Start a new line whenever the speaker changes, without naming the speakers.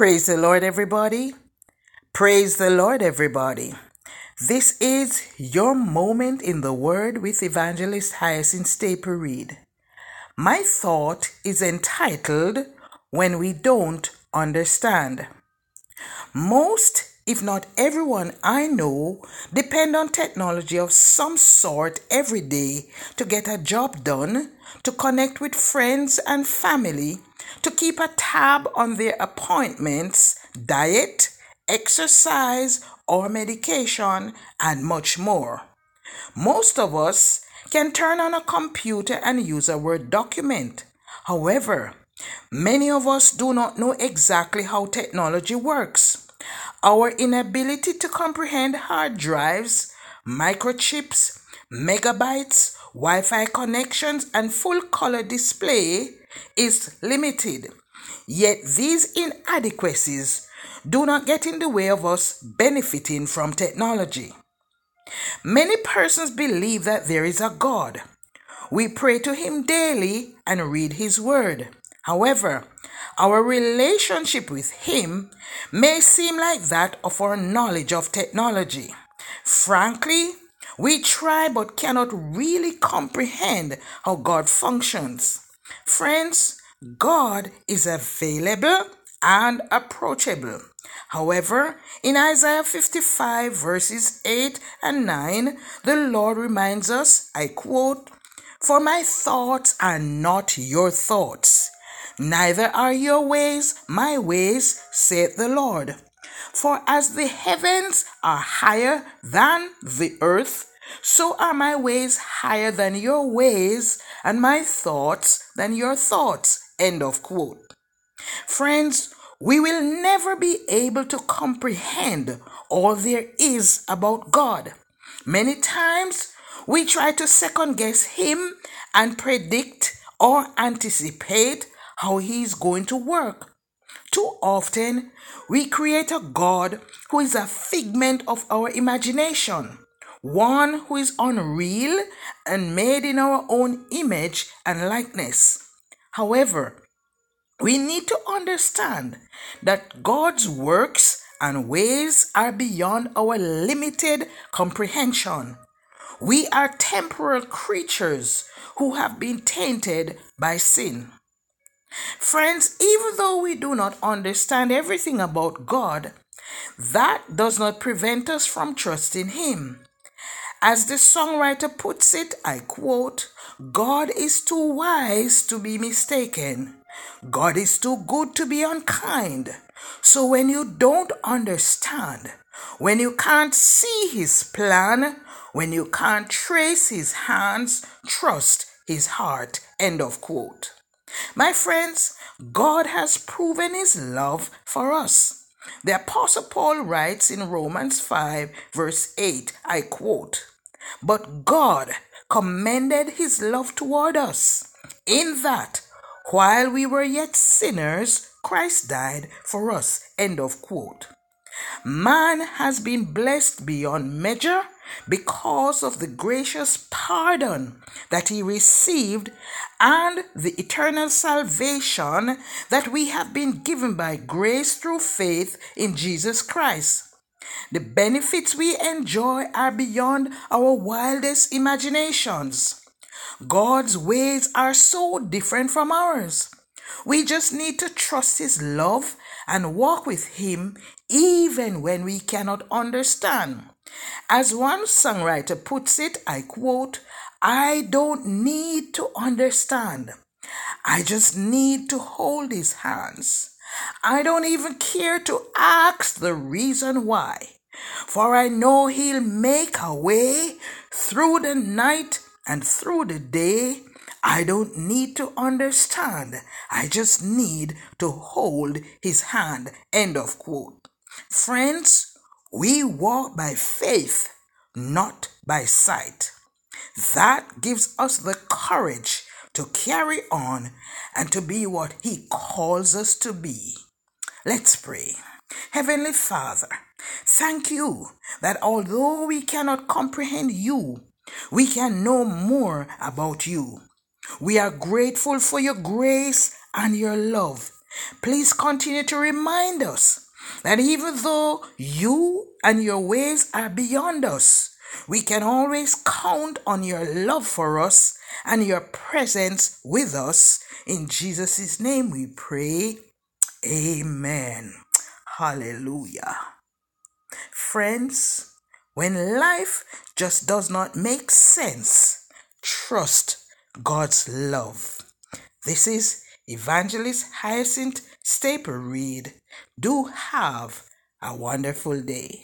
Praise the Lord, everybody. Praise the Lord, everybody. This is your moment in the Word with Evangelist Hyacinth Staple Reed. My thought is entitled When We Don't Understand. Most, if not everyone I know, depend on technology of some sort every day to get a job done, to connect with friends and family, to keep a tab on their appointments, diet, exercise, or medication, and much more. Most of us can turn on a computer and use a Word document. However, many of us do not know exactly how technology works. Our inability to comprehend hard drives, microchips, megabytes, Wi Fi connections, and full color display is limited. Yet these inadequacies do not get in the way of us benefiting from technology. Many persons believe that there is a God. We pray to Him daily and read His Word. However, our relationship with Him may seem like that of our knowledge of technology. Frankly, we try but cannot really comprehend how God functions. Friends, God is available and approachable. However, in Isaiah 55 verses 8 and 9, the Lord reminds us, I quote, For my thoughts are not your thoughts, neither are your ways my ways, saith the Lord. For as the heavens are higher than the earth, so are my ways higher than your ways, and my thoughts than your thoughts. End of quote. Friends, we will never be able to comprehend all there is about God. Many times we try to second guess Him and predict or anticipate how He is going to work. Too often, we create a God who is a figment of our imagination one who is unreal and made in our own image and likeness. However, we need to understand that God's works and ways are beyond our limited comprehension. We are temporal creatures who have been tainted by sin. Friends, even though we do not understand everything about God, that does not prevent us from trusting Him. As the songwriter puts it, I quote, God is too wise to be mistaken. God is too good to be unkind. So when you don't understand, when you can't see his plan, when you can't trace his hands, trust his heart. End of quote. My friends, God has proven his love for us. The Apostle Paul writes in Romans 5, verse 8, I quote, But God commended his love toward us, in that while we were yet sinners, Christ died for us. End of quote. Man has been blessed beyond measure because of the gracious pardon that he received and the eternal salvation that we have been given by grace through faith in Jesus Christ. The benefits we enjoy are beyond our wildest imaginations. God's ways are so different from ours. We just need to trust His love and walk with Him even when we cannot understand. As one songwriter puts it, I quote, I don't need to understand. I just need to hold his hands. I don't even care to ask the reason why, for I know he'll make a way through the night and through the day. I don't need to understand. I just need to hold his hand. End of quote. Friends, we walk by faith, not by sight. That gives us the courage to carry on and to be what He calls us to be. Let's pray. Heavenly Father, thank you that although we cannot comprehend you, we can know more about you. We are grateful for your grace and your love. Please continue to remind us that even though you and your ways are beyond us, we can always count on your love for us and your presence with us. In Jesus' name we pray. Amen. Hallelujah. Friends, when life just does not make sense, trust God's love. This is Evangelist Hyacinth Staple Reed. Do have a wonderful day.